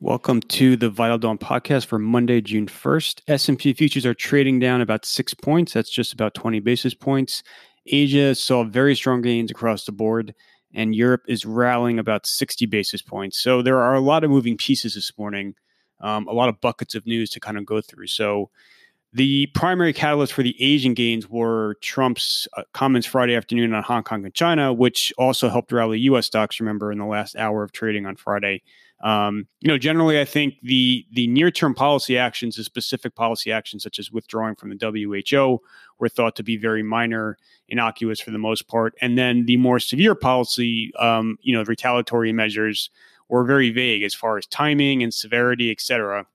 Welcome to the Vital Dawn podcast for Monday, June 1st. S&P futures are trading down about 6 points. That's just about 20 basis points. Asia saw very strong gains across the board and Europe is rallying about 60 basis points. So there are a lot of moving pieces this morning, um, a lot of buckets of news to kind of go through. So the primary catalyst for the Asian gains were Trump's uh, comments Friday afternoon on Hong Kong and China, which also helped rally U.S. stocks. Remember, in the last hour of trading on Friday, um, you know, generally, I think the the near term policy actions, the specific policy actions such as withdrawing from the WHO, were thought to be very minor, innocuous for the most part, and then the more severe policy, um, you know, retaliatory measures were very vague as far as timing and severity, et cetera.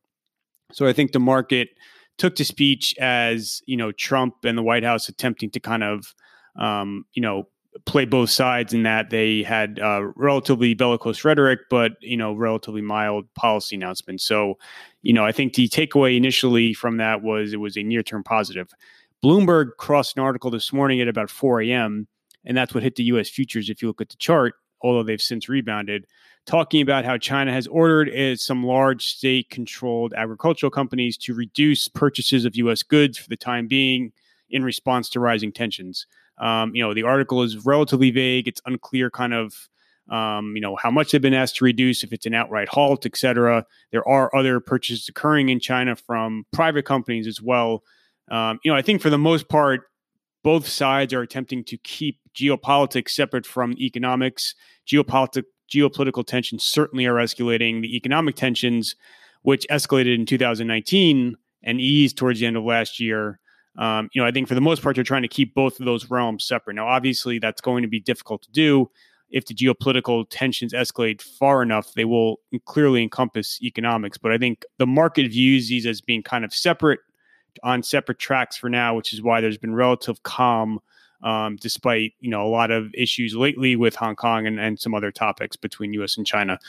So I think the market took to speech as you know Trump and the White House attempting to kind of um, you know play both sides in that they had uh, relatively bellicose rhetoric, but you know, relatively mild policy announcements. So, you know, I think the takeaway initially from that was it was a near-term positive. Bloomberg crossed an article this morning at about 4 a.m., and that's what hit the U.S. futures. If you look at the chart, although they've since rebounded, talking about how China has ordered uh, some large state-controlled agricultural companies to reduce purchases of U.S. goods for the time being in response to rising tensions. Um, you know, the article is relatively vague. It's unclear kind of um, you know how much they've been asked to reduce if it's an outright halt et cetera. There are other purchases occurring in china from private companies as well. Um, you know i think for the most part both sides are attempting to keep geopolitics separate from economics. Geopolitical geopolitical tensions certainly are escalating. The economic tensions which escalated in 2019 and eased towards the end of last year um, you know, I think for the most part, they're trying to keep both of those realms separate. Now, obviously, that's going to be difficult to do. If the geopolitical tensions escalate far enough, they will clearly encompass economics. But I think the market views these as being kind of separate on separate tracks for now, which is why there's been relative calm, um, despite you know a lot of issues lately with Hong Kong and, and some other topics between U.S. and China.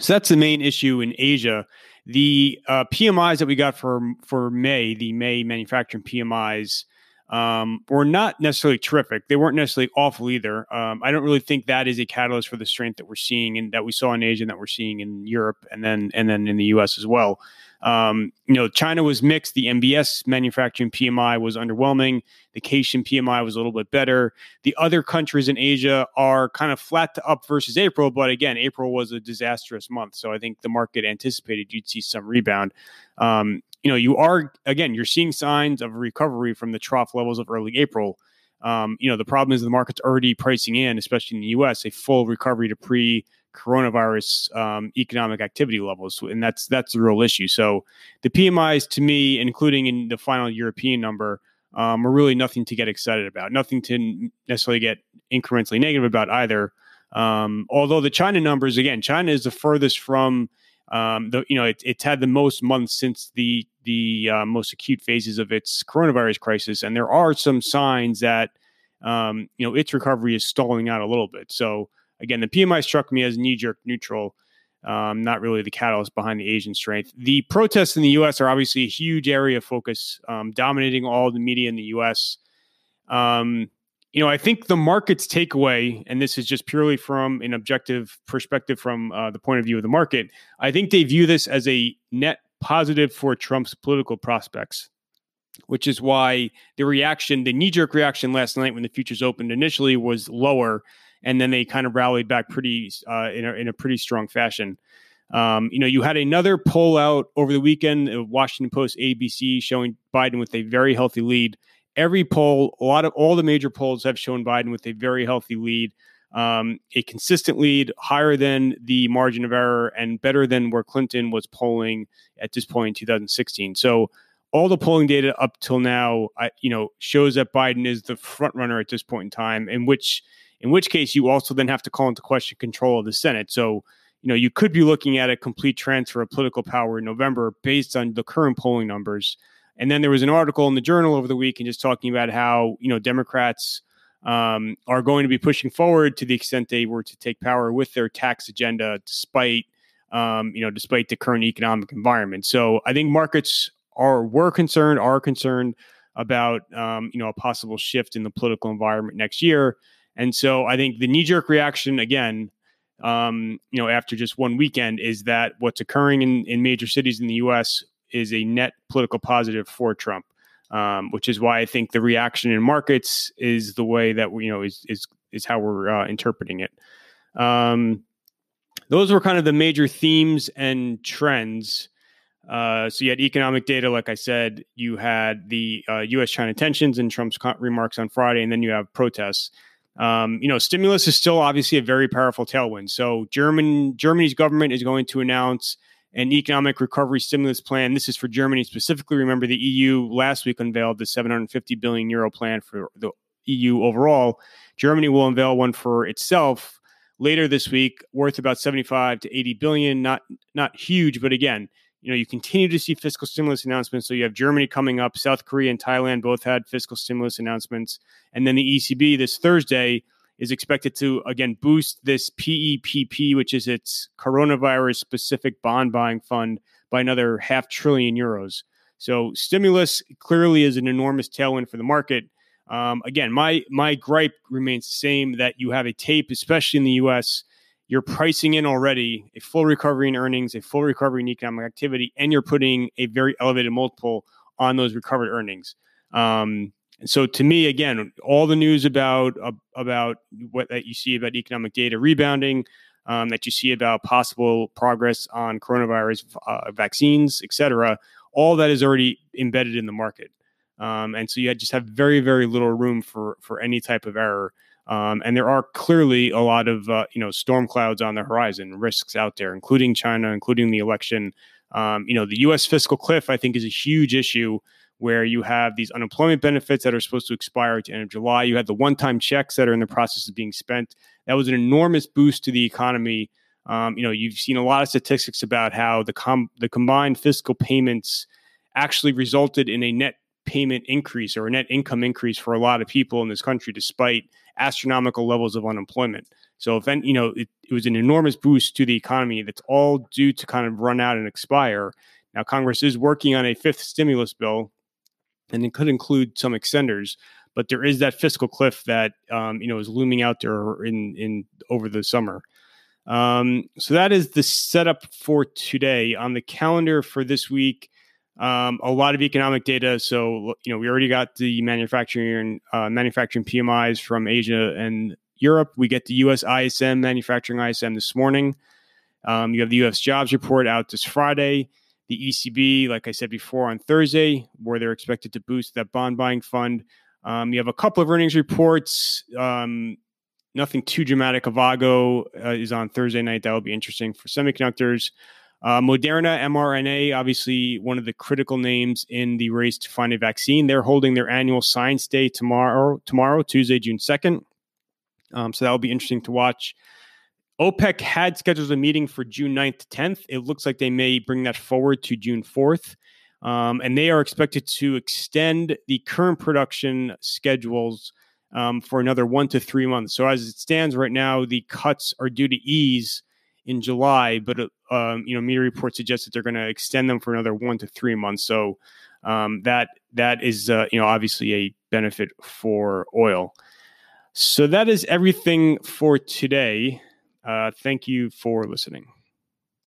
So that's the main issue in Asia. The uh, PMIs that we got for for May, the May manufacturing PMIs, um, were not necessarily terrific. They weren't necessarily awful either. Um, I don't really think that is a catalyst for the strength that we're seeing and that we saw in Asia and that we're seeing in Europe and then and then in the U.S. as well. Um, you know, China was mixed. The NBS manufacturing PMI was underwhelming. The Caixin PMI was a little bit better. The other countries in Asia are kind of flat to up versus April, but again, April was a disastrous month. So I think the market anticipated you'd see some rebound. Um, you know, you are again, you're seeing signs of recovery from the trough levels of early April. Um, you know, the problem is the market's already pricing in, especially in the U.S., a full recovery to pre coronavirus um, economic activity levels, and that's that's the real issue. So the PMIs, to me, including in the final European number, um, are really nothing to get excited about. Nothing to necessarily get incrementally negative about either. Um, although the China numbers, again, China is the furthest from um, the you know it, it's had the most months since the the uh, most acute phases of its coronavirus crisis, and there are some signs that um, you know its recovery is stalling out a little bit. So Again, the PMI struck me as knee jerk neutral, um, not really the catalyst behind the Asian strength. The protests in the U.S. are obviously a huge area of focus, um, dominating all the media in the U.S. Um, you know, I think the market's takeaway, and this is just purely from an objective perspective from uh, the point of view of the market, I think they view this as a net positive for Trump's political prospects, which is why the reaction, the knee jerk reaction last night when the futures opened initially was lower and then they kind of rallied back pretty uh, in, a, in a pretty strong fashion. Um, you know, you had another poll out over the weekend, Washington Post, ABC, showing Biden with a very healthy lead. Every poll, a lot of all the major polls have shown Biden with a very healthy lead, um, a consistent lead, higher than the margin of error, and better than where Clinton was polling at this point in 2016. So all the polling data up till now, I, you know, shows that Biden is the front runner at this point in time, in which in which case you also then have to call into question control of the Senate. So, you know, you could be looking at a complete transfer of political power in November based on the current polling numbers. And then there was an article in the journal over the week and just talking about how, you know, Democrats um, are going to be pushing forward to the extent they were to take power with their tax agenda, despite, um, you know, despite the current economic environment. So I think markets are were concerned, are concerned about, um, you know, a possible shift in the political environment next year. And so I think the knee jerk reaction, again, um, you know, after just one weekend, is that what's occurring in, in major cities in the U.S. is a net political positive for Trump, um, which is why I think the reaction in markets is the way that you know, is is is how we're uh, interpreting it. Um, those were kind of the major themes and trends. Uh, so you had economic data, like I said. You had the uh, U.S.-China tensions and Trump's remarks on Friday, and then you have protests. Um, you know, stimulus is still obviously a very powerful tailwind. So German Germany's government is going to announce an economic recovery stimulus plan. This is for Germany specifically. Remember, the EU last week unveiled the 750 billion euro plan for the EU overall. Germany will unveil one for itself later this week, worth about 75 to 80 billion. Not not huge, but again, you know, you continue to see fiscal stimulus announcements. So you have Germany coming up, South Korea and Thailand both had fiscal stimulus announcements, and then the ECB this Thursday is expected to again boost this PEPP, which is its coronavirus specific bond buying fund, by another half trillion euros. So stimulus clearly is an enormous tailwind for the market. Um, again, my my gripe remains the same that you have a tape, especially in the U.S. You're pricing in already a full recovery in earnings, a full recovery in economic activity, and you're putting a very elevated multiple on those recovered earnings. Um, and so, to me, again, all the news about uh, about what that you see about economic data rebounding, um, that you see about possible progress on coronavirus uh, vaccines, et cetera, all that is already embedded in the market. Um, and so you just have very, very little room for for any type of error. Um, and there are clearly a lot of uh, you know storm clouds on the horizon, risks out there, including China, including the election. Um, you know, the U.S. fiscal cliff, I think, is a huge issue where you have these unemployment benefits that are supposed to expire at the end of July. You had the one-time checks that are in the process of being spent. That was an enormous boost to the economy. Um, you know, you've seen a lot of statistics about how the com- the combined fiscal payments actually resulted in a net payment increase or a net income increase for a lot of people in this country, despite astronomical levels of unemployment. So, if you know, it, it was an enormous boost to the economy that's all due to kind of run out and expire. Now, Congress is working on a fifth stimulus bill, and it could include some extenders. But there is that fiscal cliff that um, you know is looming out there in in over the summer. Um, so that is the setup for today. On the calendar for this week, um, a lot of economic data. So you know, we already got the manufacturing uh, manufacturing PMIs from Asia and Europe. We get the U.S. ISM manufacturing ISM this morning. Um, you have the U.S. jobs report out this Friday. The ECB, like I said before, on Thursday, where they're expected to boost that bond buying fund. Um, you have a couple of earnings reports. Um, nothing too dramatic. Avago uh, is on Thursday night. That will be interesting for semiconductors. Uh, Moderna mRNA, obviously one of the critical names in the race to find a vaccine. They're holding their annual Science Day tomorrow, tomorrow, Tuesday, June second. Um, so that will be interesting to watch. OPEC had scheduled a meeting for June 9th to 10th. It looks like they may bring that forward to June 4th. Um, and they are expected to extend the current production schedules um, for another one to three months. So as it stands right now, the cuts are due to ease in July, but uh, um, you know, media reports suggest that they're going to extend them for another one to three months. So um, that that is uh, you know obviously a benefit for oil. So that is everything for today. Uh, thank you for listening.